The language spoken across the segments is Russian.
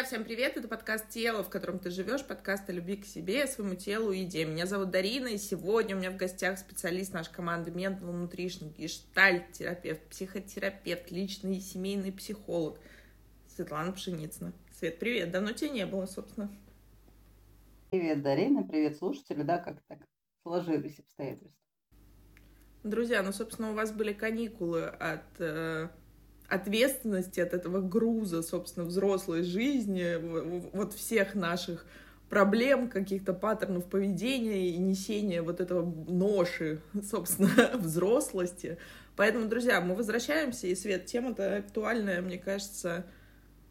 Друзья, всем привет! Это подкаст «Тело», в котором ты живешь, подкаст о любви к себе, своему телу и еде. Меня зовут Дарина, и сегодня у меня в гостях специалист нашей команды Mental Nutrition, гештальт-терапевт, психотерапевт, личный и семейный психолог Светлана Пшеницына. Свет, привет! Давно тебя не было, собственно. Привет, Дарина, привет, слушатели. Да, как так сложились обстоятельства? Друзья, ну, собственно, у вас были каникулы от э, ответственности, от этого груза, собственно, взрослой жизни, вот всех наших проблем, каких-то паттернов поведения и несения вот этого ноши, собственно, взрослости. Поэтому, друзья, мы возвращаемся, и, Свет, тема-то актуальная, мне кажется,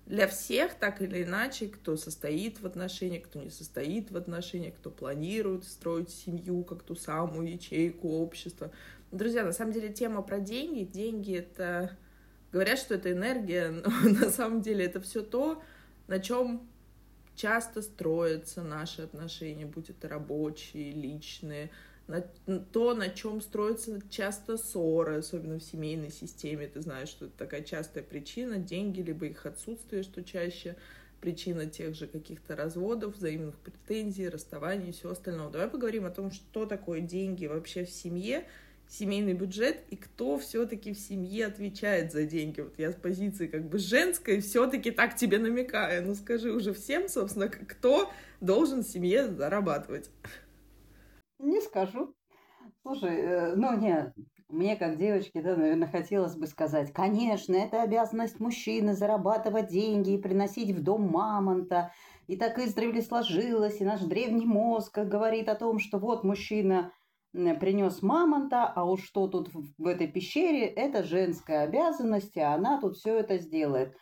для всех, так или иначе, кто состоит в отношениях, кто не состоит в отношениях, кто планирует строить семью, как ту самую ячейку общества. Друзья, на самом деле тема про деньги. Деньги — это Говорят, что это энергия, но на самом деле это все то, на чем часто строятся наши отношения, будь это рабочие, личные, на то, на чем строятся часто ссоры, особенно в семейной системе. Ты знаешь, что это такая частая причина, деньги, либо их отсутствие, что чаще причина тех же каких-то разводов, взаимных претензий, расставаний и всего остального. Давай поговорим о том, что такое деньги вообще в семье, семейный бюджет и кто все-таки в семье отвечает за деньги. Вот я с позиции как бы женской все-таки так тебе намекаю. Ну скажи уже всем, собственно, кто должен в семье зарабатывать. Не скажу. Слушай, э, ну нет, мне как девочке, да, наверное, хотелось бы сказать, конечно, это обязанность мужчины зарабатывать деньги и приносить в дом мамонта. И так издревле сложилось, и наш древний мозг говорит о том, что вот мужчина принес мамонта, а уж что тут в этой пещере, это женская обязанность, и она тут все это сделает.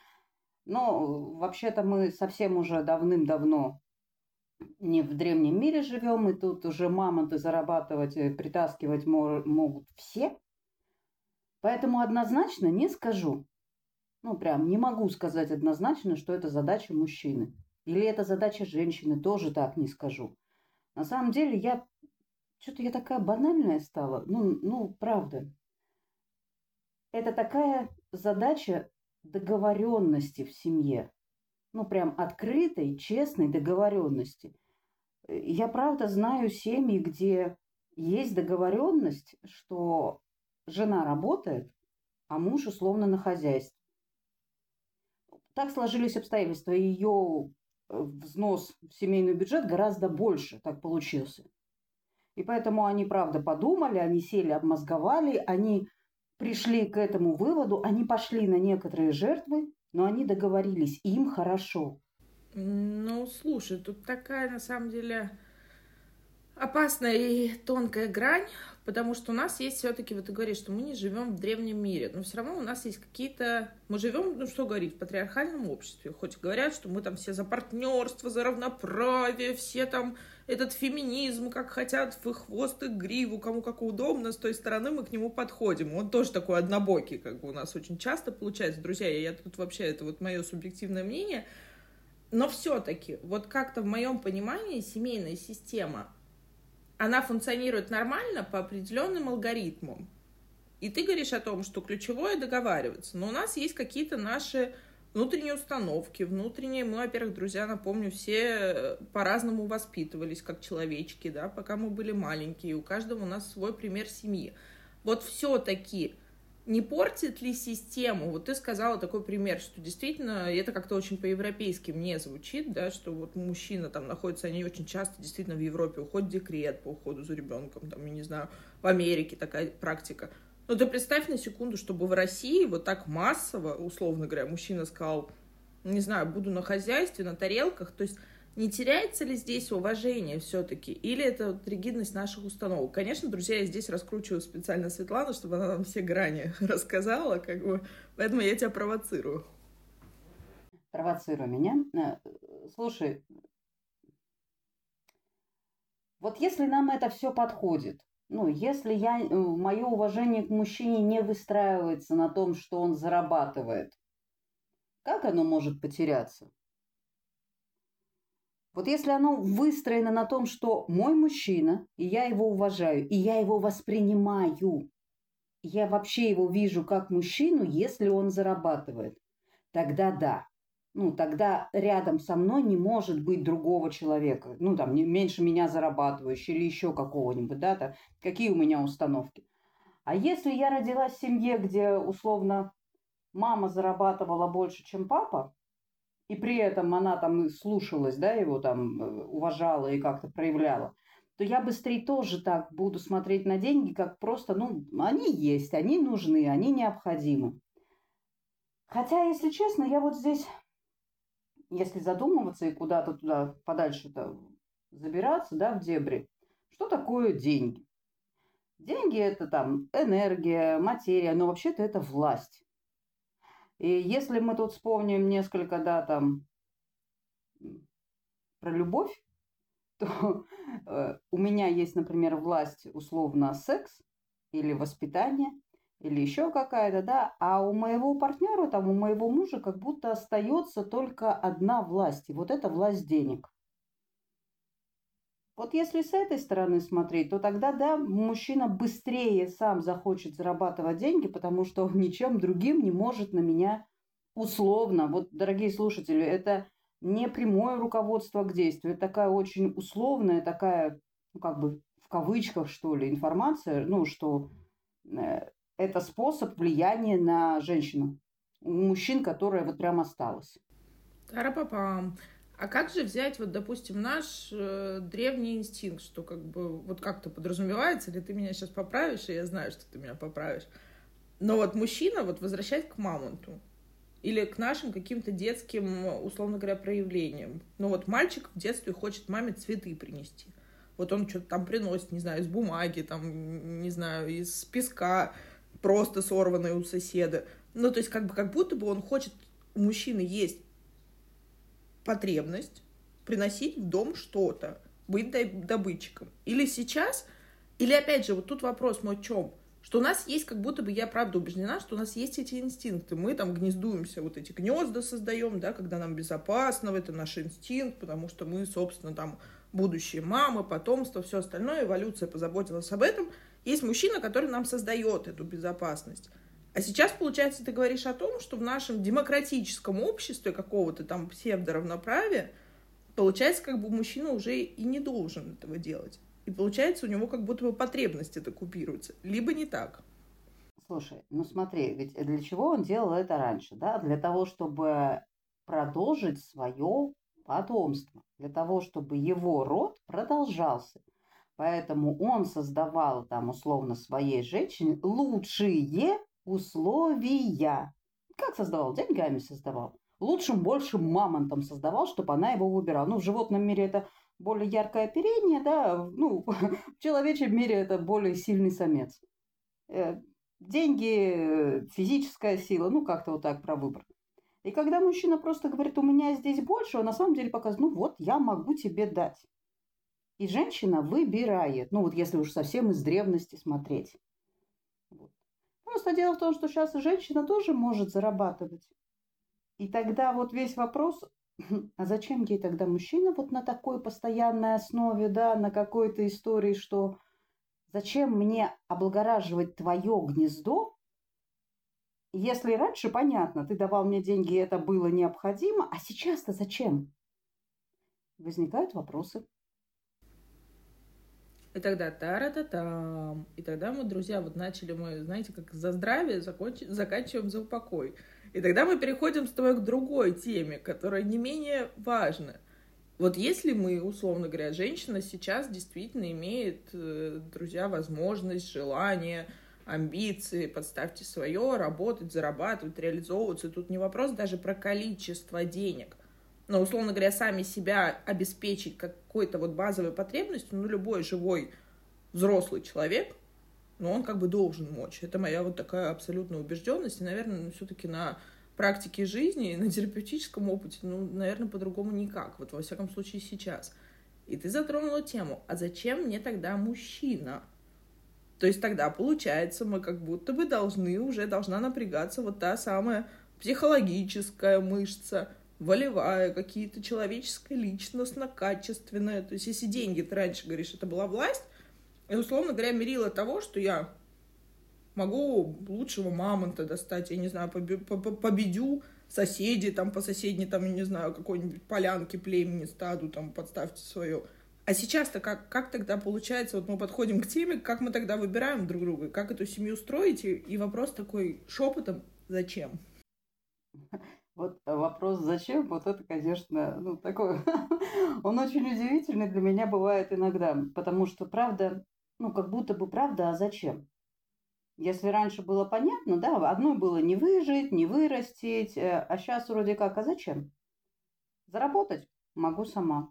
Но вообще-то мы совсем уже давным-давно не в древнем мире живем, и тут уже мамонты зарабатывать, э, притаскивать могут все. Поэтому однозначно не скажу. Ну, прям не могу сказать однозначно, что это задача мужчины. Или это задача женщины, тоже так не скажу. На самом деле я что-то я такая банальная стала. Ну, ну, правда. Это такая задача договоренности в семье. Ну, прям открытой, честной договоренности. Я правда знаю семьи, где есть договоренность, что жена работает, а муж условно на хозяйстве. Так сложились обстоятельства. Ее э, взнос в семейный бюджет гораздо больше так получился. И поэтому они, правда, подумали, они сели, обмозговали, они пришли к этому выводу, они пошли на некоторые жертвы, но они договорились, им хорошо. Ну, слушай, тут такая, на самом деле, опасная и тонкая грань, потому что у нас есть все-таки, вот ты говоришь, что мы не живем в древнем мире, но все равно у нас есть какие-то, мы живем, ну что говорить, в патриархальном обществе, хоть говорят, что мы там все за партнерство, за равноправие, все там этот феминизм, как хотят в хвост и гриву, кому как удобно, с той стороны мы к нему подходим. Он тоже такой однобокий, как бы у нас очень часто получается. Друзья, я тут вообще, это вот мое субъективное мнение, но все-таки, вот как-то в моем понимании семейная система, она функционирует нормально по определенным алгоритмам. И ты говоришь о том, что ключевое договариваться, но у нас есть какие-то наши внутренние установки, внутренние, мы, во-первых, друзья, напомню, все э, по-разному воспитывались, как человечки, да, пока мы были маленькие, у каждого у нас свой пример семьи. Вот все-таки не портит ли систему? Вот ты сказала такой пример, что действительно это как-то очень по-европейски мне звучит, да, что вот мужчина там находится, они очень часто действительно в Европе уходят в декрет по уходу за ребенком, там, я не знаю, в Америке такая практика. Ну, ты представь на секунду, чтобы в России вот так массово, условно говоря, мужчина сказал, не знаю, буду на хозяйстве, на тарелках, то есть не теряется ли здесь уважение все-таки? Или это вот ригидность наших установок? Конечно, друзья, я здесь раскручиваю специально Светлану, чтобы она нам все грани рассказала, как бы, поэтому я тебя провоцирую. Провоцируй меня. Э, слушай, вот если нам это все подходит, ну, если я, э, мое уважение к мужчине не выстраивается на том, что он зарабатывает, как оно может потеряться? Вот если оно выстроено на том, что мой мужчина, и я его уважаю, и я его воспринимаю, я вообще его вижу как мужчину, если он зарабатывает, тогда да. ну, тогда рядом со мной не может быть другого человека, ну, там, не, меньше меня зарабатывающего или еще какого-нибудь, да, то, какие у меня установки. А если я родилась в семье, где, условно, мама зарабатывала больше, чем папа, и при этом она там слушалась, да, его там э, уважала и как-то проявляла, то я быстрее тоже так буду смотреть на деньги, как просто, ну, они есть, они нужны, они необходимы. Хотя, если честно, я вот здесь, если задумываться и куда-то туда подальше-то забираться, да, в дебри, что такое деньги? Деньги – это там энергия, материя, но вообще-то это власть. И если мы тут вспомним несколько, да, там, про любовь, то э, у меня есть, например, власть условно секс или воспитание, или еще какая-то, да, а у моего партнера, там, у моего мужа как будто остается только одна власть, и вот это власть денег. Вот если с этой стороны смотреть, то тогда, да, мужчина быстрее сам захочет зарабатывать деньги, потому что он ничем другим не может на меня условно. Вот, дорогие слушатели, это не прямое руководство к действию, такая очень условная, такая, ну, как бы в кавычках, что ли, информация, ну, что э, это способ влияния на женщину. Мужчин, которая вот прям осталась. Тара-папам. А как же взять, вот, допустим, наш э, древний инстинкт, что как бы вот как-то подразумевается, или ты меня сейчас поправишь, и я знаю, что ты меня поправишь. Но вот мужчина вот возвращать к мамонту или к нашим каким-то детским, условно говоря, проявлениям. Ну вот мальчик в детстве хочет маме цветы принести. Вот он что-то там приносит, не знаю, из бумаги, там, не знаю, из песка, просто сорванной у соседа. Ну, то есть как бы как будто бы он хочет, у мужчины есть потребность приносить в дом что-то, быть добытчиком. Или сейчас, или опять же, вот тут вопрос мой в чем? Что у нас есть, как будто бы я правда убеждена, что у нас есть эти инстинкты. Мы там гнездуемся, вот эти гнезда создаем, да, когда нам безопасно, это наш инстинкт, потому что мы, собственно, там будущие мамы, потомство, все остальное, эволюция позаботилась об этом. Есть мужчина, который нам создает эту безопасность. А сейчас, получается, ты говоришь о том, что в нашем демократическом обществе какого-то там псевдоравноправия, получается, как бы мужчина уже и не должен этого делать. И получается, у него как будто бы потребность это купируется. Либо не так. Слушай, ну смотри, ведь для чего он делал это раньше, да? Для того, чтобы продолжить свое потомство, для того, чтобы его род продолжался. Поэтому он создавал там условно своей женщине лучшие условия. Как создавал? Деньгами создавал. Лучшим, большим мамонтом создавал, чтобы она его выбирала. Ну, в животном мире это более яркое оперение, да, ну, в человечьем мире это более сильный самец. Э, деньги, физическая сила, ну, как-то вот так про выбор. И когда мужчина просто говорит, у меня здесь больше, он на самом деле показывает, ну вот, я могу тебе дать. И женщина выбирает, ну вот если уж совсем из древности смотреть. Просто дело в том, что сейчас женщина тоже может зарабатывать. И тогда вот весь вопрос, а зачем ей тогда мужчина вот на такой постоянной основе, да, на какой-то истории, что зачем мне облагораживать твое гнездо, если раньше, понятно, ты давал мне деньги, и это было необходимо, а сейчас-то зачем? Возникают вопросы. И тогда тара-та-там. И тогда мы, друзья, вот начали мы, знаете, как за здравие законч... заканчиваем за упокой. И тогда мы переходим с тобой к другой теме, которая не менее важна. Вот если мы, условно говоря, женщина сейчас действительно имеет, э, друзья, возможность, желание, амбиции, подставьте свое, работать, зарабатывать, реализовываться. Тут не вопрос даже про количество денег – но, условно говоря, сами себя обеспечить какой-то вот базовой потребностью, ну, любой живой взрослый человек, ну, он как бы должен мочь. Это моя вот такая абсолютная убежденность. И, наверное, ну, все-таки на практике жизни, на терапевтическом опыте, ну, наверное, по-другому никак. Вот во всяком случае сейчас. И ты затронула тему, а зачем мне тогда мужчина? То есть тогда, получается, мы как будто бы должны, уже должна напрягаться вот та самая психологическая мышца, волевая, какие-то человеческая, личностно, качественная. То есть, если деньги, ты раньше говоришь, это была власть, и, условно говоря, мерила того, что я могу лучшего мамонта достать, я не знаю, победю соседи там по соседней, там, я не знаю, какой-нибудь полянке, племени, стаду, там, подставьте свое. А сейчас-то как, как тогда получается, вот мы подходим к теме, как мы тогда выбираем друг друга, как эту семью строить, и, и вопрос такой шепотом, зачем? Вот вопрос «зачем?» Вот это, конечно, ну, такой... Он очень удивительный для меня бывает иногда, потому что правда, ну, как будто бы правда, а зачем? Если раньше было понятно, да, одной было не выжить, не вырастить, э, а сейчас вроде как, а зачем? Заработать могу сама.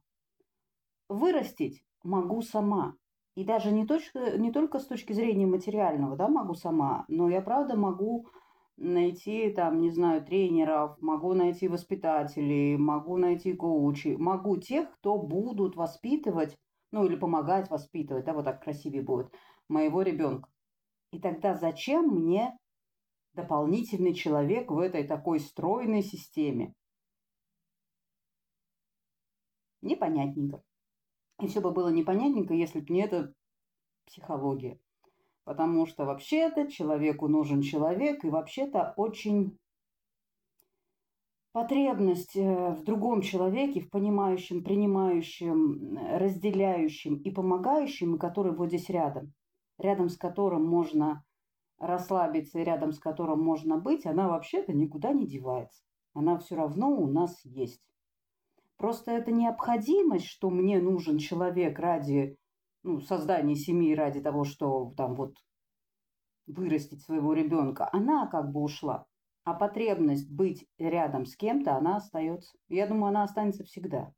Вырастить могу сама. И даже не, точка, не только с точки зрения материального, да, могу сама, но я правда могу найти там, не знаю, тренеров, могу найти воспитателей, могу найти коучей, могу тех, кто будут воспитывать, ну или помогать воспитывать, да, вот так красивее будет, моего ребенка. И тогда зачем мне дополнительный человек в этой такой стройной системе? Непонятненько. И все бы было непонятненько, если бы не эта психология. Потому что вообще-то человеку нужен человек, и вообще-то очень потребность э, в другом человеке, в понимающем, принимающем, разделяющем и помогающем, который вот здесь рядом – рядом с которым можно расслабиться рядом с которым можно быть, она вообще-то никуда не девается. Она все равно у нас есть. Просто это необходимость, что мне нужен человек ради ну, создания семьи, ради того, что там вот вырастить своего ребенка, она как бы ушла. А потребность быть рядом с кем-то, она остается. Я думаю, она останется всегда.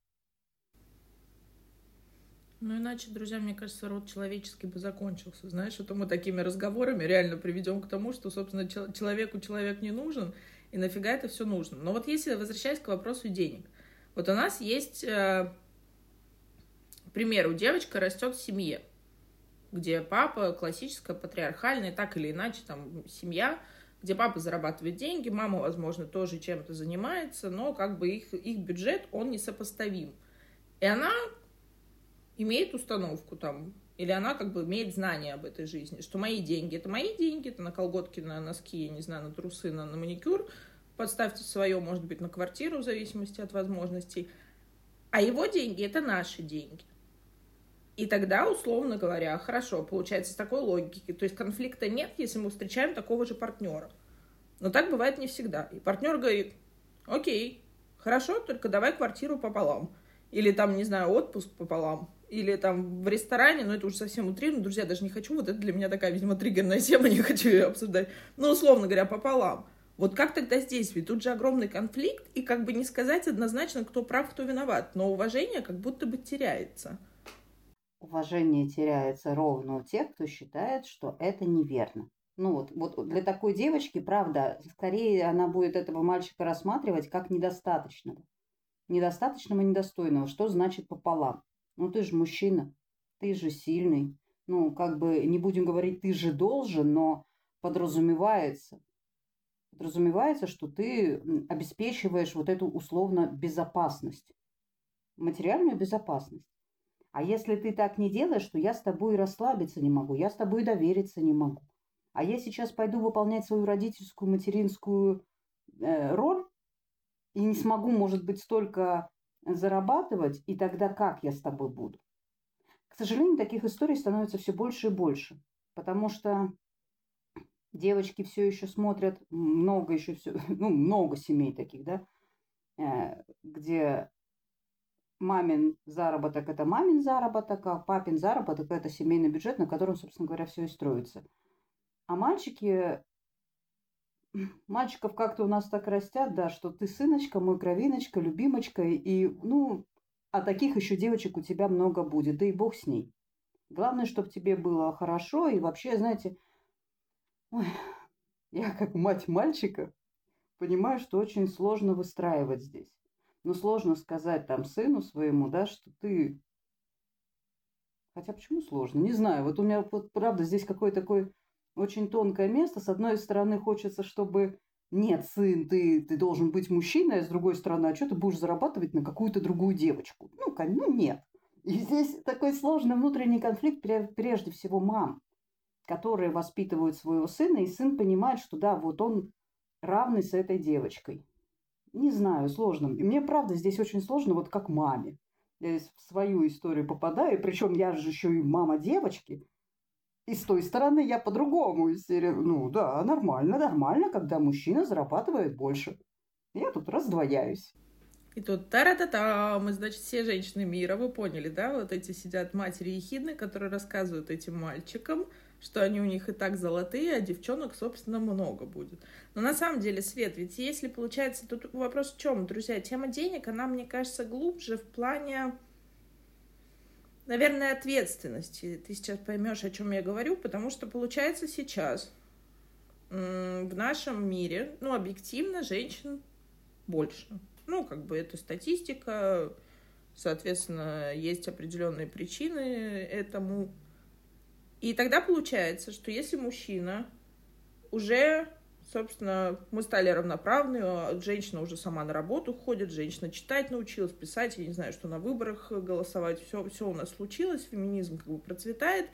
Ну, иначе, друзья, мне кажется, род человеческий бы закончился. Знаешь, это мы такими разговорами реально приведем к тому, что, собственно, человеку человек не нужен, и нафига это все нужно. Но вот если возвращаясь к вопросу денег. Вот у нас есть э, пример, у девочка растет в семье, где папа классическая, патриархальная, так или иначе, там, семья, где папа зарабатывает деньги, мама, возможно, тоже чем-то занимается, но как бы их, их бюджет, он несопоставим. И она имеет установку там, или она как бы имеет знание об этой жизни, что мои деньги это мои деньги, это на колготки, на носки, я не знаю, на трусы, на, на маникюр, подставьте свое, может быть, на квартиру в зависимости от возможностей, а его деньги это наши деньги. И тогда, условно говоря, хорошо, получается с такой логики, то есть конфликта нет, если мы встречаем такого же партнера. Но так бывает не всегда. И партнер говорит, окей, хорошо, только давай квартиру пополам. Или там, не знаю, отпуск пополам или там в ресторане, но это уже совсем утрированно, друзья, даже не хочу, вот это для меня такая, видимо, триггерная тема, не хочу ее обсуждать, ну, условно говоря, пополам. Вот как тогда здесь? Ведь тут же огромный конфликт, и как бы не сказать однозначно, кто прав, кто виноват, но уважение как будто бы теряется. Уважение теряется ровно у тех, кто считает, что это неверно. Ну вот, вот для такой девочки, правда, скорее она будет этого мальчика рассматривать как недостаточного. Недостаточного и недостойного. Что значит пополам? Ну, ты же мужчина, ты же сильный. Ну, как бы не будем говорить, ты же должен, но подразумевается. Подразумевается, что ты обеспечиваешь вот эту условно безопасность, материальную безопасность. А если ты так не делаешь, то я с тобой расслабиться не могу, я с тобой довериться не могу. А я сейчас пойду выполнять свою родительскую, материнскую э, роль и не смогу, может быть, столько зарабатывать, и тогда как я с тобой буду? К сожалению, таких историй становится все больше и больше, потому что девочки все еще смотрят, много еще все, ну, много семей таких, да, э, где мамин заработок – это мамин заработок, а папин заработок – это семейный бюджет, на котором, собственно говоря, все и строится. А мальчики мальчиков как-то у нас так растят, да, что ты сыночка, мой кровиночка, любимочка, и, ну, а таких еще девочек у тебя много будет, да и бог с ней. Главное, чтобы тебе было хорошо, и вообще, знаете, ой, я как мать мальчика понимаю, что очень сложно выстраивать здесь. Но сложно сказать там сыну своему, да, что ты... Хотя почему сложно? Не знаю. Вот у меня, вот, правда, здесь какой-то такой очень тонкое место. С одной стороны, хочется, чтобы нет, сын, ты, ты должен быть мужчиной, а с другой стороны, а что ты будешь зарабатывать на какую-то другую девочку? Ну, ну нет. И здесь такой сложный внутренний конфликт прежде всего мам, которые воспитывают своего сына, и сын понимает, что да, вот он равный с этой девочкой. Не знаю, сложно. И мне, правда, здесь очень сложно, вот как маме. Я в свою историю попадаю, причем я же еще и мама девочки. И с той стороны я по-другому. Ну да, нормально, нормально, когда мужчина зарабатывает больше. Я тут раздвояюсь. И тут та-ра-та-та, мы, значит, все женщины мира, вы поняли, да? Вот эти сидят матери ехидны, которые рассказывают этим мальчикам, что они у них и так золотые, а девчонок, собственно, много будет. Но на самом деле, Свет, ведь если получается, тут вопрос в чем, друзья, тема денег, она, мне кажется, глубже в плане, наверное, ответственности. Ты сейчас поймешь, о чем я говорю, потому что получается сейчас в нашем мире, ну, объективно, женщин больше. Ну, как бы это статистика, соответственно, есть определенные причины этому. И тогда получается, что если мужчина уже, собственно, мы стали равноправны, а женщина уже сама на работу ходит, женщина читать научилась, писать, я не знаю, что на выборах голосовать, все, все у нас случилось, феминизм как бы процветает,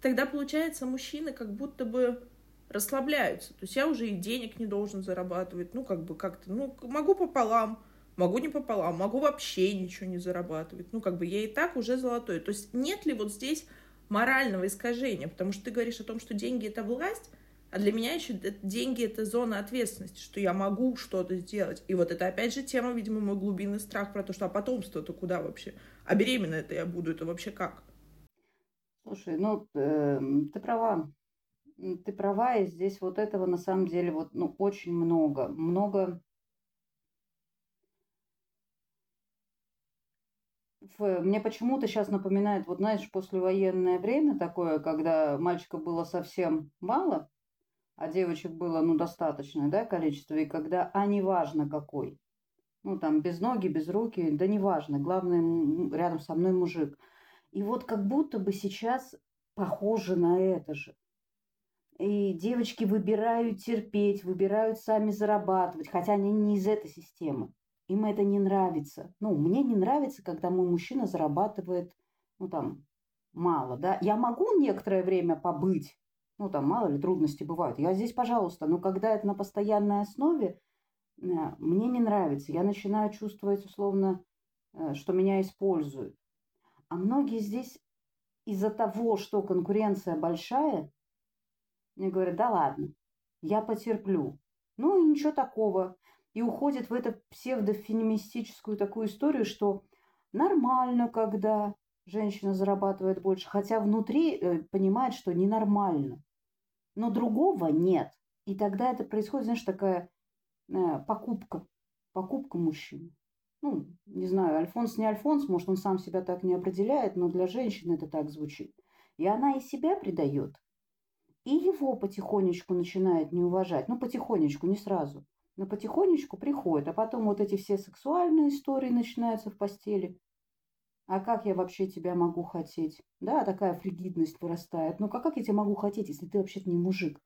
тогда получается мужчины как будто бы расслабляются. То есть я уже и денег не должен зарабатывать. Ну, как бы как-то, ну, могу пополам, могу не пополам, могу вообще ничего не зарабатывать. Ну, как бы я и так уже золотой. То есть нет ли вот здесь морального искажения? Потому что ты говоришь о том, что деньги — это власть, а для меня еще деньги — это зона ответственности, что я могу что-то сделать. И вот это опять же тема, видимо, мой глубинный страх про то, что а потомство-то куда вообще? А беременная это я буду, это вообще как? Слушай, ну, э, ты права ты права, и здесь вот этого на самом деле вот, ну, очень много. Много мне почему-то сейчас напоминает, вот знаешь, послевоенное время такое, когда мальчиков было совсем мало, а девочек было, ну, достаточное, да, количество, и когда, а неважно какой, ну, там, без ноги, без руки, да неважно, главное, рядом со мной мужик. И вот как будто бы сейчас похоже на это же. И девочки выбирают терпеть, выбирают сами зарабатывать, хотя они не из этой системы. Им это не нравится. Ну, мне не нравится, когда мой мужчина зарабатывает, ну, там, мало, да. Я могу некоторое время побыть, ну, там, мало ли, трудности бывают. Я здесь, пожалуйста, но когда это на постоянной основе, э, мне не нравится. Я начинаю чувствовать, условно, э, что меня используют. А многие здесь из-за того, что конкуренция большая, мне говорят, да ладно, я потерплю. Ну и ничего такого. И уходит в эту псевдофеминистическую такую историю, что нормально, когда женщина зарабатывает больше, хотя внутри э, понимает, что ненормально. Но другого нет. И тогда это происходит, знаешь, такая э, покупка, покупка мужчины. Ну, не знаю, Альфонс не Альфонс, может, он сам себя так не определяет, но для женщины это так звучит. И она и себя предает, и его потихонечку начинает не уважать. Ну, потихонечку, не сразу. Но потихонечку приходит. А потом вот эти все сексуальные истории начинаются в постели. А как я вообще тебя могу хотеть? Да, такая фригидность вырастает. Ну, как, как я тебя могу хотеть, если ты вообще-то не мужик?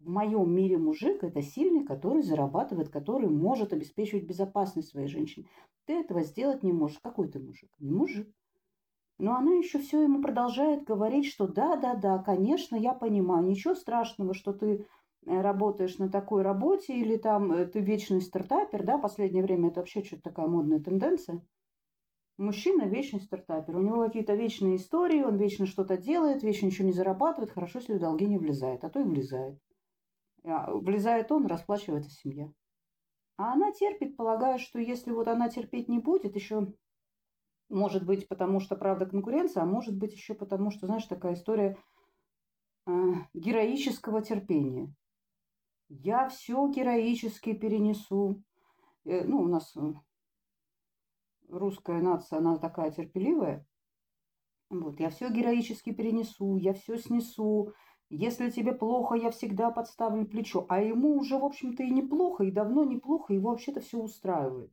В моем мире мужик – это сильный, который зарабатывает, который может обеспечивать безопасность своей женщине. Ты этого сделать не можешь. Какой ты мужик? Не мужик. Но она еще все ему продолжает говорить, что да, да, да, конечно, я понимаю, ничего страшного, что ты работаешь на такой работе или там э, ты вечный стартапер, да, последнее время это вообще что-то такая модная тенденция. Мужчина вечный стартапер, у него какие-то вечные истории, он вечно что-то делает, вечно ничего не зарабатывает, хорошо, если в долги не влезает, а то и влезает. А влезает он, расплачивается семья. А она терпит, полагая, что если вот она терпеть не будет, еще может быть, потому что, правда, конкуренция, а может быть еще потому, что, знаешь, такая история э, героического терпения. Я все героически перенесу. Э, ну, у нас э, русская нация, она такая терпеливая. Вот, я все героически перенесу, я все снесу. Если тебе плохо, я всегда подставлю плечо. А ему уже, в общем-то, и неплохо, и давно неплохо, его вообще-то все устраивает.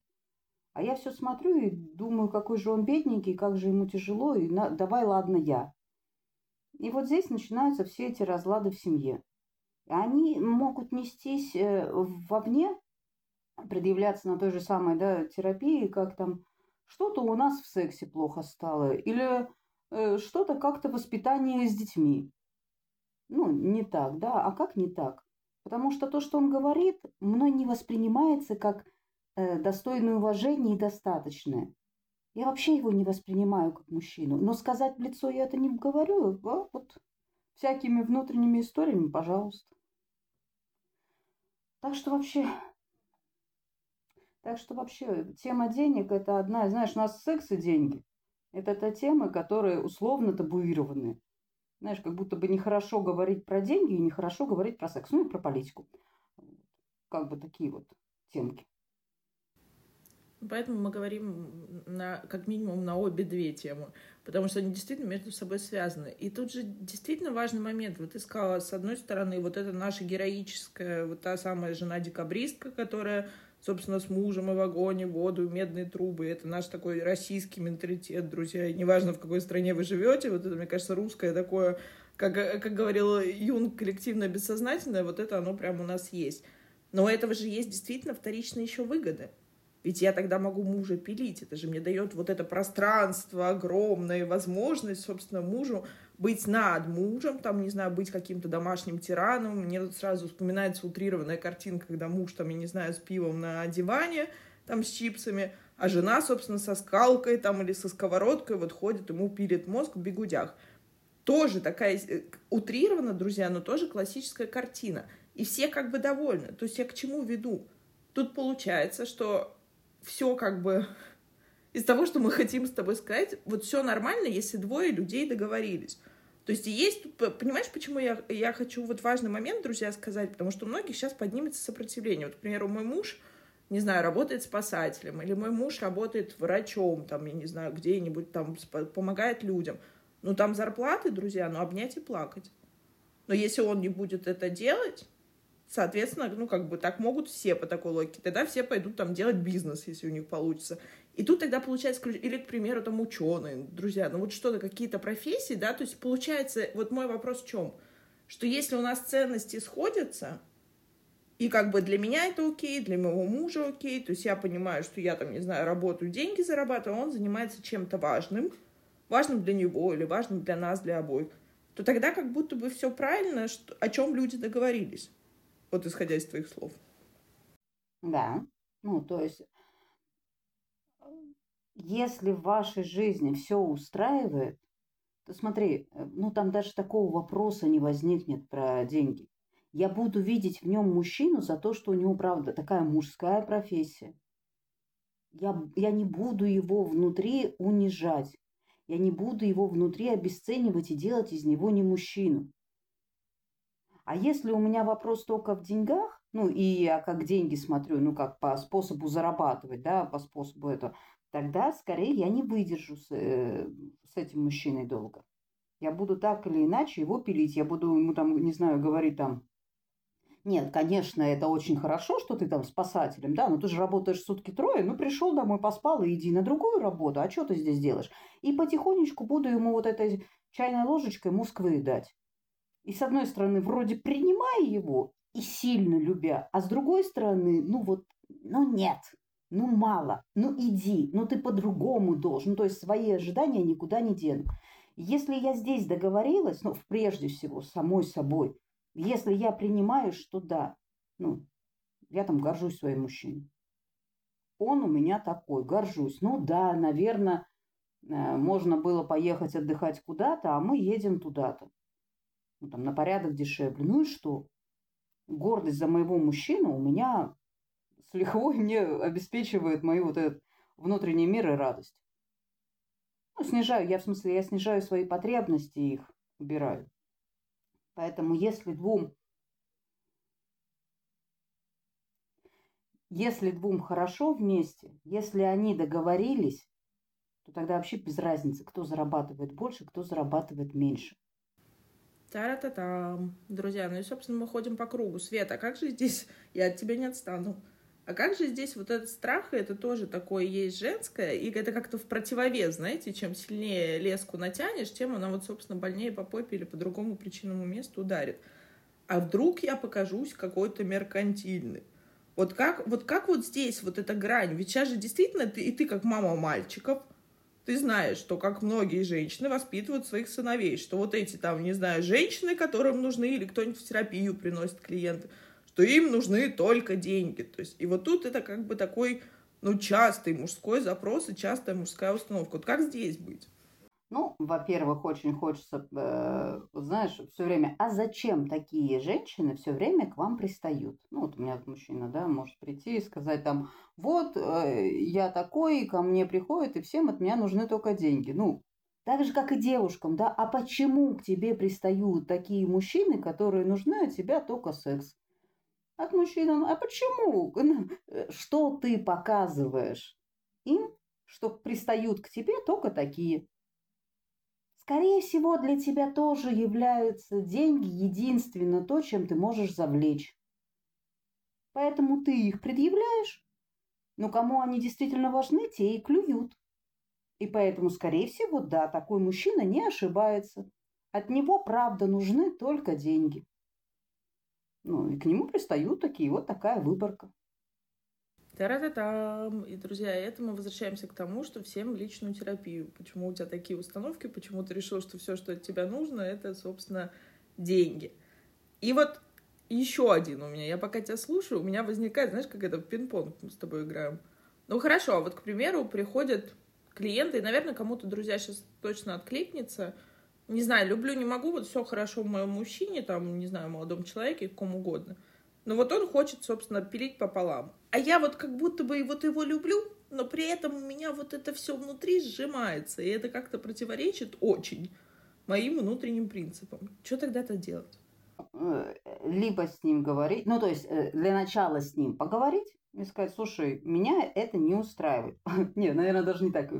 А я все смотрю и думаю, какой же он бедненький, как же ему тяжело, и на, давай, ладно, я. И вот здесь начинаются все эти разлады в семье. Они могут нестись э, вовне, предъявляться на той же самой да, терапии, как там что-то у нас в сексе плохо стало, или э, что-то как-то воспитание с детьми. Ну, не так, да, а как не так? Потому что то, что он говорит, мной не воспринимается как э, достойное уважения и достаточное. Я вообще его не воспринимаю как мужчину. Но сказать в лицо я это не говорю. А вот всякими внутренними историями, пожалуйста. Так что вообще... Так что вообще тема денег это одна, знаешь, у нас секс и деньги. Это та тема, которые условно табуированы. Знаешь, как будто бы нехорошо говорить про деньги и нехорошо говорить про секс. Ну и про политику. Как бы такие вот темки. Поэтому мы говорим на, как минимум на обе две темы, потому что они действительно между собой связаны. И тут же действительно важный момент. Вот ты сказала, с одной стороны, вот это наша героическая, вот та самая жена-декабристка, которая собственно, с мужем и в огонь, воду, медные трубы. Это наш такой российский менталитет, друзья. И неважно, в какой стране вы живете, вот это, мне кажется, русское такое, как, как говорил Юн, коллективное бессознательное, вот это оно прямо у нас есть. Но у этого же есть действительно вторичные еще выгоды. Ведь я тогда могу мужа пилить. Это же мне дает вот это пространство огромное, возможность, собственно, мужу быть над мужем, там, не знаю, быть каким-то домашним тираном. Мне сразу вспоминается утрированная картинка, когда муж, там, я не знаю, с пивом на диване, там, с чипсами, а жена, собственно, со скалкой там или со сковородкой вот ходит, ему пилит мозг в бегудях. Тоже такая э, утрирована, друзья, но тоже классическая картина. И все как бы довольны. То есть я к чему веду? Тут получается, что все как бы из того, что мы хотим с тобой сказать, вот все нормально, если двое людей договорились. То есть есть, понимаешь, почему я, я хочу вот важный момент, друзья, сказать, потому что у многих сейчас поднимется сопротивление. Вот, к примеру, мой муж, не знаю, работает спасателем, или мой муж работает врачом, там, я не знаю, где-нибудь там помогает людям. Ну, там зарплаты, друзья, ну, обнять и плакать. Но если он не будет это делать, соответственно, ну, как бы так могут все по такой логике. Тогда все пойдут там делать бизнес, если у них получится. И тут тогда получается, или, к примеру, там ученые, друзья, ну вот что-то, какие-то профессии, да, то есть получается, вот мой вопрос в чем? Что если у нас ценности сходятся, и как бы для меня это окей, для моего мужа окей, то есть я понимаю, что я там, не знаю, работаю, деньги зарабатываю, а он занимается чем-то важным, важным для него или важным для нас, для обоих, то тогда как будто бы все правильно, что, о чем люди договорились, вот исходя из твоих слов. Да, ну то есть если в вашей жизни все устраивает, то смотри, э, ну там даже такого вопроса не возникнет про деньги. Я буду видеть в нем мужчину за то, что у него, правда, такая мужская профессия. Я, я не буду его внутри унижать. Я не буду его внутри обесценивать и делать из него не мужчину. А если у меня вопрос только в деньгах, ну и я как деньги смотрю, ну как по способу зарабатывать, да, по способу этого, тогда скорее я не выдержу с, э, с этим мужчиной долго. Я буду так или иначе его пилить. Я буду ему там, не знаю, говорить там, нет, конечно, это очень хорошо, что ты там спасателем, да, но ты же работаешь сутки трое, ну пришел домой, поспал и иди на другую работу, а что ты здесь делаешь? И потихонечку буду ему вот этой чайной ложечкой мозг выедать. И с одной стороны, вроде принимая его и сильно любя, а с другой стороны, ну вот, ну нет, ну мало, ну иди, ну ты по-другому должен, то есть свои ожидания никуда не дену. Если я здесь договорилась, ну, прежде всего, самой собой, если я принимаю, что да, ну, я там горжусь своим мужчиной. Он у меня такой, горжусь. Ну да, наверное, э, можно было поехать отдыхать куда-то, а мы едем туда-то. Ну, там на порядок дешевле. Ну и что? Гордость за моего мужчину у меня с лихвой мне обеспечивает мою вот этот внутренний мир и радость. Ну, снижаю, я в смысле, я снижаю свои потребности и их убираю. Поэтому если двум если двум хорошо вместе, если они договорились, то тогда вообще без разницы, кто зарабатывает больше, кто зарабатывает меньше. Та-та-та. Друзья, ну и, собственно, мы ходим по кругу. Света, а как же здесь я от тебя не отстану? А как же здесь вот этот страх, это тоже такое есть женское, и это как-то в противовес, знаете, чем сильнее леску натянешь, тем она вот, собственно, больнее по попе или по другому причинному месту ударит. А вдруг я покажусь какой-то меркантильный? Вот как, вот как вот здесь вот эта грань? Ведь сейчас же действительно ты, и ты как мама мальчиков, ты знаешь, что как многие женщины воспитывают своих сыновей, что вот эти там, не знаю, женщины, которым нужны, или кто-нибудь в терапию приносит клиенты – что им нужны только деньги. То есть, и вот тут это как бы такой, ну, частый мужской запрос и частая мужская установка. Вот как здесь быть? Ну, во-первых, очень хочется, э, знаешь, все время, а зачем такие женщины все время к вам пристают? Ну, вот у меня мужчина, да, может прийти и сказать там, вот, э, я такой, ко мне приходит, и всем от меня нужны только деньги. Ну, так же, как и девушкам, да, а почему к тебе пристают такие мужчины, которые нужны от тебя только секс? От мужчин, а почему? Э, что ты показываешь им, что пристают к тебе только такие? Скорее всего, для тебя тоже являются деньги единственно то, чем ты можешь завлечь. Поэтому ты их предъявляешь, но кому они действительно важны, те и клюют. И поэтому, скорее всего, да, такой мужчина не ошибается. От него, правда, нужны только деньги. Ну, и к нему пристают такие, вот такая выборка. Та-ра-та-там. И, друзья, это мы возвращаемся к тому, что всем личную терапию. Почему у тебя такие установки, почему ты решил, что все, что от тебя нужно, это, собственно, деньги. И вот еще один у меня. Я пока тебя слушаю, у меня возникает, знаешь, как это в пинг-понг мы с тобой играем. Ну хорошо, а вот, к примеру, приходят клиенты, и, наверное, кому-то, друзья, сейчас точно откликнется. Не знаю, люблю, не могу, вот все хорошо в моем мужчине, там, не знаю, молодом человеке, ком угодно – но вот он хочет, собственно, пилить пополам. А я вот как будто бы вот его люблю, но при этом у меня вот это все внутри сжимается, и это как-то противоречит очень моим внутренним принципам. Что тогда-то делать? Э, либо с ним говорить, ну то есть э, для начала с ним поговорить и сказать, слушай, меня это не устраивает. Нет, наверное, даже не так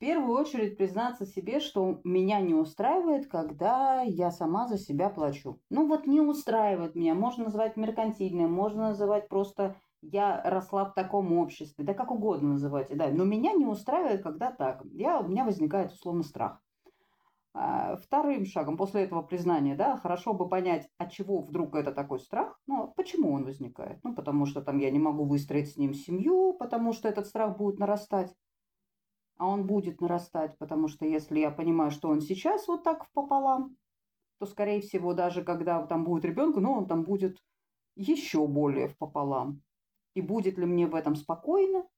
первую очередь признаться себе, что меня не устраивает, когда я сама за себя плачу. Ну вот не устраивает меня, можно называть меркантильным, можно называть просто я росла в таком обществе, да как угодно называйте, да, но меня не устраивает, когда так. Я, у меня возникает условно страх. А, вторым шагом после этого признания, да, хорошо бы понять, от чего вдруг это такой страх, ну, почему он возникает. Ну, потому что там я не могу выстроить с ним семью, потому что этот страх будет нарастать а он будет нарастать, потому что если я понимаю, что он сейчас вот так пополам, то, скорее всего, даже когда там будет ребенок, ну, он там будет еще более в пополам. И будет ли мне в этом спокойно?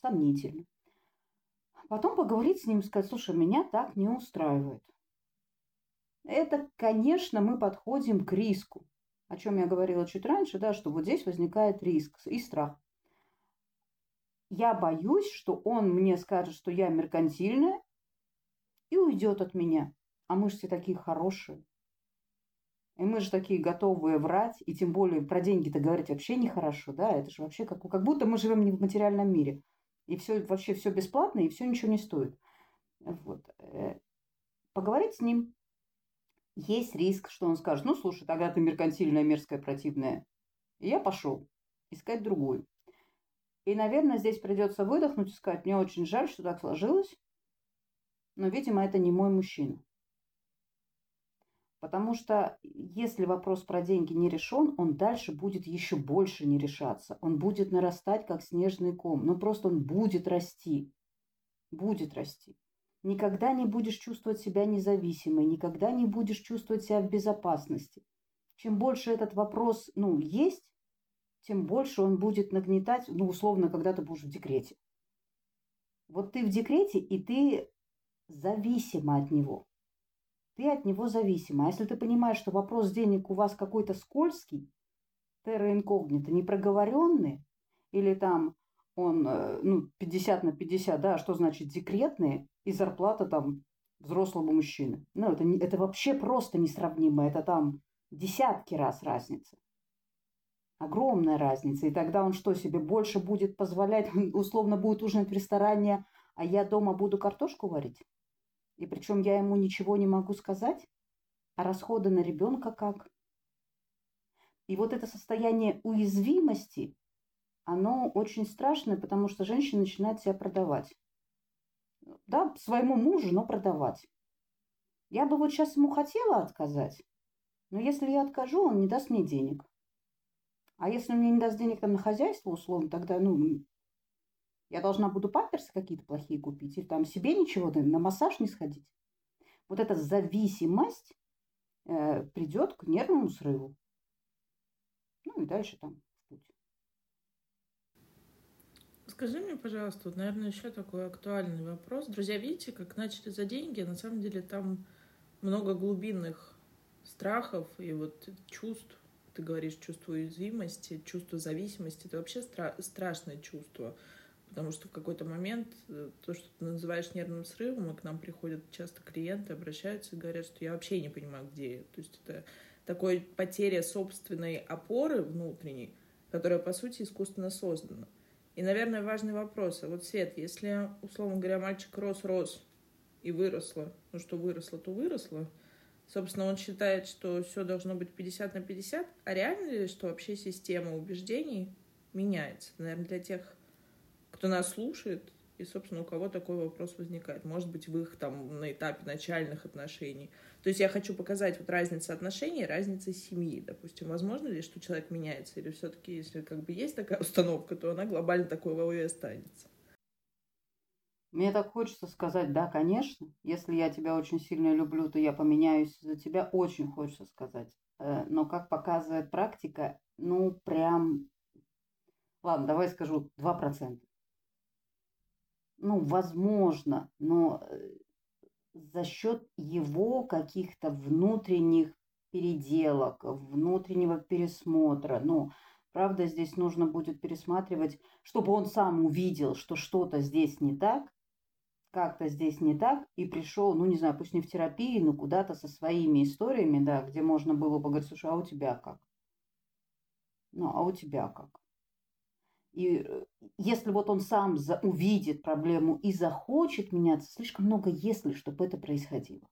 Сомнительно. Потом поговорить с ним, сказать, слушай, меня так не устраивает. Это, конечно, мы подходим к риску, о чем я говорила чуть раньше, да, что вот здесь возникает риск и страх я боюсь, что он мне скажет, что я меркантильная, и уйдет от меня. А мы же все такие хорошие. И мы же такие готовые врать, и тем более про деньги-то говорить вообще нехорошо, да, это же вообще как, как будто мы живем не в материальном мире. И все вообще все бесплатно, и все ничего не стоит. Вот. Э, поговорить с ним. Есть риск, что он скажет, ну, слушай, тогда ты меркантильная, мерзкая, противная. И я пошел искать другую. И, наверное, здесь придется выдохнуть и сказать, мне очень жаль, что так сложилось, но, видимо, это не мой мужчина. Потому что если вопрос про деньги не решен, он дальше будет еще больше не решаться. Он будет нарастать, как снежный ком. Ну, просто он будет расти. Будет расти. Никогда не будешь чувствовать себя независимой, никогда не будешь чувствовать себя в безопасности. Чем больше этот вопрос ну, есть, тем больше он будет нагнетать, ну, условно, когда ты будешь в декрете. Вот ты в декрете, и ты зависима от него. Ты от него зависима. А если ты понимаешь, что вопрос денег у вас какой-то скользкий, терра инкогнито, непроговоренный, или там он э, ну, 50 на 50, да, что значит декретные, и зарплата там взрослого мужчины. Ну, это, это вообще просто несравнимо. Это там десятки раз разница. Огромная разница. И тогда он что, себе больше будет позволять, условно будет ужинать в ресторане, а я дома буду картошку варить? И причем я ему ничего не могу сказать? А расходы на ребенка как? И вот это состояние уязвимости, оно очень страшное, потому что женщина начинает себя продавать. Да, своему мужу, но продавать. Я бы вот сейчас ему хотела отказать, но если я откажу, он не даст мне денег. А если мне не даст денег там на хозяйство, условно, тогда, ну, я должна буду памперсы какие-то плохие купить, или там себе ничего, на массаж не сходить. Вот эта зависимость э, придет к нервному срыву. Ну и дальше там в путь. Скажи мне, пожалуйста, вот, наверное, еще такой актуальный вопрос. Друзья, видите, как начали за деньги, на самом деле там много глубинных страхов и вот чувств. Ты говоришь чувство уязвимости, чувство зависимости. Это вообще стра- страшное чувство. Потому что в какой-то момент э, то, что ты называешь нервным срывом, и к нам приходят часто клиенты, обращаются и говорят, что я вообще не понимаю, где я. То есть это такой потеря собственной опоры внутренней, которая, по сути, искусственно создана. И, наверное, важный вопрос. А вот, Свет, если, условно говоря, мальчик рос-рос и выросло, ну что выросло, то выросло, собственно, он считает, что все должно быть 50 на 50, а реально ли, что вообще система убеждений меняется? Наверное, для тех, кто нас слушает, и, собственно, у кого такой вопрос возникает. Может быть, в их там на этапе начальных отношений. То есть я хочу показать вот разницу отношений, разница семьи. Допустим, возможно ли, что человек меняется? Или все-таки, если как бы есть такая установка, то она глобально такой и останется? Мне так хочется сказать, да, конечно. Если я тебя очень сильно люблю, то я поменяюсь за тебя. Очень хочется сказать. Э, но как показывает практика, ну, прям... Ладно, давай скажу 2% ну, возможно, но э, за счет его каких-то внутренних переделок, внутреннего пересмотра. Ну, правда, здесь нужно будет пересматривать, чтобы он сам увидел, что что-то здесь не так, как-то здесь не так, и пришел, ну, не знаю, пусть не в терапии, но куда-то со своими историями, да, где можно было бы говорить, слушай, а у тебя как? Ну, а у тебя как? И э, если вот он сам за, увидит проблему и захочет меняться, слишком много если, чтобы это происходило.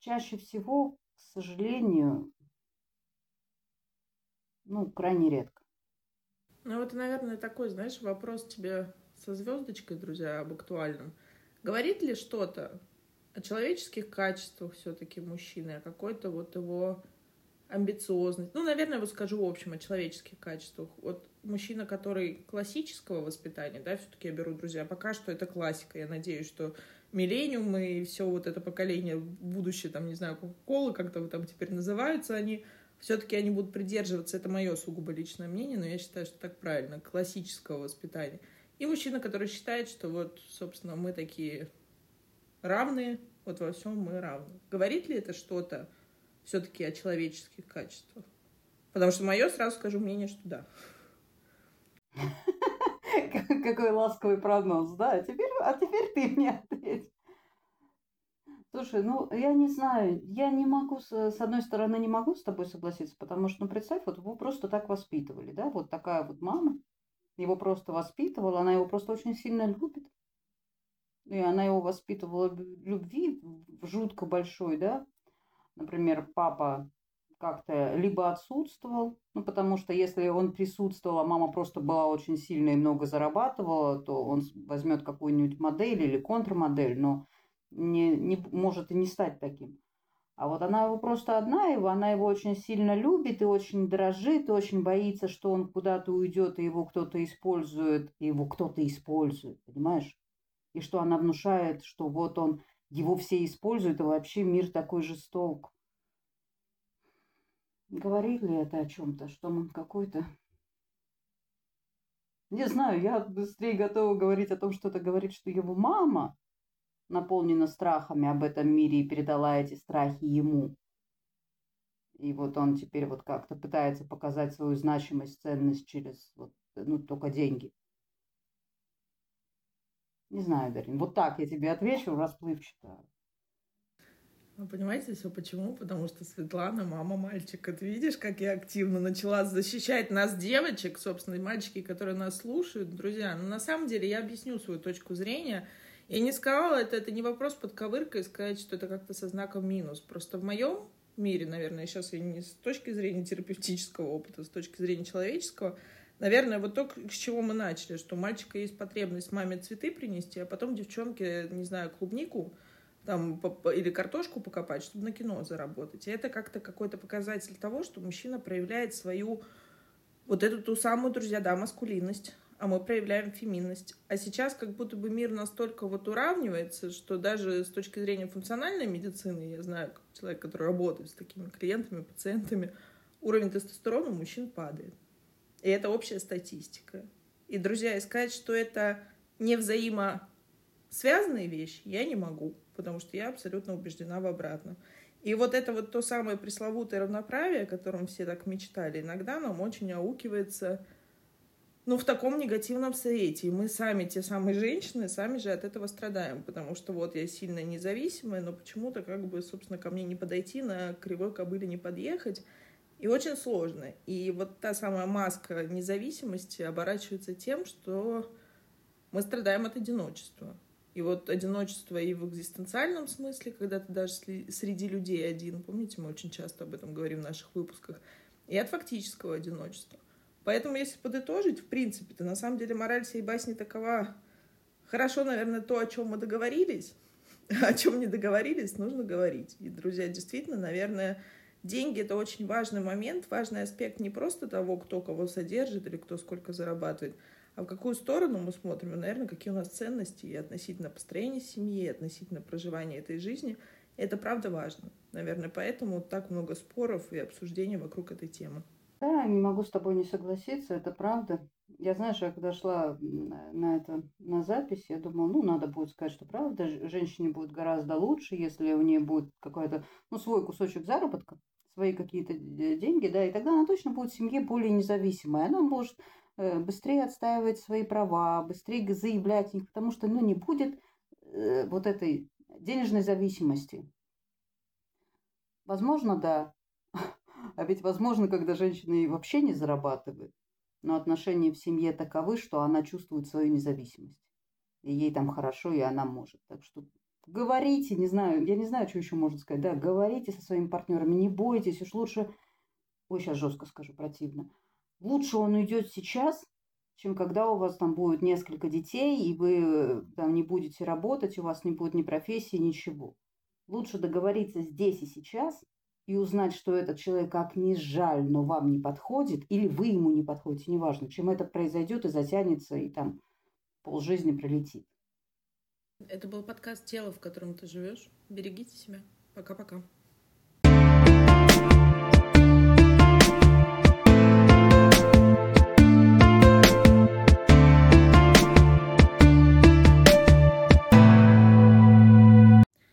Чаще всего, к сожалению, ну, крайне редко. Ну вот, наверное, такой, знаешь, вопрос тебе со звездочкой, друзья, об актуальном. Говорит ли что-то о человеческих качествах все-таки мужчины, о какой-то вот его амбициозность. Ну, наверное, вот скажу в общем о человеческих качествах. Вот мужчина, который классического воспитания, да, все-таки я беру, друзья, пока что это классика. Я надеюсь, что миллениум и все вот это поколение будущее, там, не знаю, Кока-Колы, как-то там теперь называются они, все-таки они будут придерживаться, это мое сугубо личное мнение, но я считаю, что так правильно, классического воспитания. И мужчина, который считает, что вот, собственно, мы такие равные, вот во всем мы равны. Говорит ли это что-то все-таки о человеческих качествах? Потому что мое, сразу скажу мнение, что да. Какой ласковый прогноз, да? А теперь, а теперь ты мне ответь. Слушай, ну, я не знаю, я не могу, с, одной стороны, не могу с тобой согласиться, потому что, ну, представь, вот его просто так воспитывали, да, вот такая вот мама, его просто воспитывала, она его просто очень сильно любит, и она его воспитывала любви жутко большой, да, например, папа как-то либо отсутствовал, ну, потому что если он присутствовал, а мама просто была очень сильная и много зарабатывала, то он возьмет какую-нибудь модель или контрмодель, но не, не может и не стать таким. А вот она его просто одна, его, она его очень сильно любит и очень дорожит, и очень боится, что он куда-то уйдет, и его кто-то использует, и его кто-то использует, понимаешь? И что она внушает, что вот он его все используют, и вообще мир такой жесток. Говорит ли это о чем-то, что он какой-то... Не знаю, я быстрее готова говорить о том, что это говорит, что его мама наполнена страхами об этом мире и передала эти страхи ему. И вот он теперь вот как-то пытается показать свою значимость, ценность через вот, ну, только деньги. Не знаю, Дарин, вот так я тебе отвечу расплывчато. Вы понимаете все почему? Потому что Светлана мама мальчика. Ты видишь, как я активно начала защищать нас, девочек, собственно, и мальчики, которые нас слушают, друзья. Но на самом деле я объясню свою точку зрения. Я не сказала, это, это не вопрос под ковыркой сказать, что это как-то со знаком минус. Просто в моем мире, наверное, сейчас я не с точки зрения терапевтического опыта, а с точки зрения человеческого, Наверное, вот то, с чего мы начали, что у мальчика есть потребность маме цветы принести, а потом девчонке, не знаю, клубнику там, или картошку покопать, чтобы на кино заработать. И это как-то какой-то показатель того, что мужчина проявляет свою вот эту ту самую, друзья, да, маскулинность, а мы проявляем феминность. А сейчас как будто бы мир настолько вот уравнивается, что даже с точки зрения функциональной медицины, я знаю, как человек, который работает с такими клиентами, пациентами, уровень тестостерона у мужчин падает. И это общая статистика. И, друзья, искать, что это не взаимосвязанные вещи, я не могу, потому что я абсолютно убеждена в обратном. И вот это вот то самое пресловутое равноправие, о котором все так мечтали, иногда нам очень аукивается ну, в таком негативном свете. И мы сами, те самые женщины, сами же от этого страдаем, потому что вот я сильно независимая, но почему-то как бы, собственно, ко мне не подойти, на кривой кобыле не подъехать. И очень сложно. И вот та самая маска независимости оборачивается тем, что мы страдаем от одиночества. И вот одиночество и в экзистенциальном смысле, когда ты даже среди людей один, помните, мы очень часто об этом говорим в наших выпусках, и от фактического одиночества. Поэтому, если подытожить, в принципе, то на самом деле мораль всей басни такова. Хорошо, наверное, то, о чем мы договорились, о чем не договорились, нужно говорить. И, друзья, действительно, наверное, деньги — это очень важный момент, важный аспект не просто того, кто кого содержит или кто сколько зарабатывает, а в какую сторону мы смотрим, наверное, какие у нас ценности и относительно построения семьи, и относительно проживания этой жизни. Это правда важно. Наверное, поэтому так много споров и обсуждений вокруг этой темы. Да, не могу с тобой не согласиться, это правда. Я, знаешь, я когда шла на это, на запись, я думала, ну, надо будет сказать, что правда, женщине будет гораздо лучше, если у нее будет какой-то, ну, свой кусочек заработка, свои какие-то деньги, да, и тогда она точно будет в семье более независимой. Она может Э, быстрее отстаивать свои права, быстрее заявлять их, потому что ну, не будет э, вот этой денежной зависимости. Возможно, да. А ведь возможно, когда женщина вообще не зарабатывает, но отношения в семье таковы, что она чувствует свою независимость. И ей там хорошо, и она может. Так что говорите, не знаю, я не знаю, что еще можно сказать. Да, говорите со своими партнерами, не бойтесь, уж лучше... Ой, сейчас жестко скажу, противно лучше он уйдет сейчас, чем когда у вас там будет несколько детей, и вы там не будете работать, у вас не будет ни профессии, ничего. Лучше договориться здесь и сейчас и узнать, что этот человек как не жаль, но вам не подходит, или вы ему не подходите, неважно, чем это произойдет и затянется, и там полжизни пролетит. Это был подкаст «Тело, в котором ты живешь». Берегите себя. Пока-пока.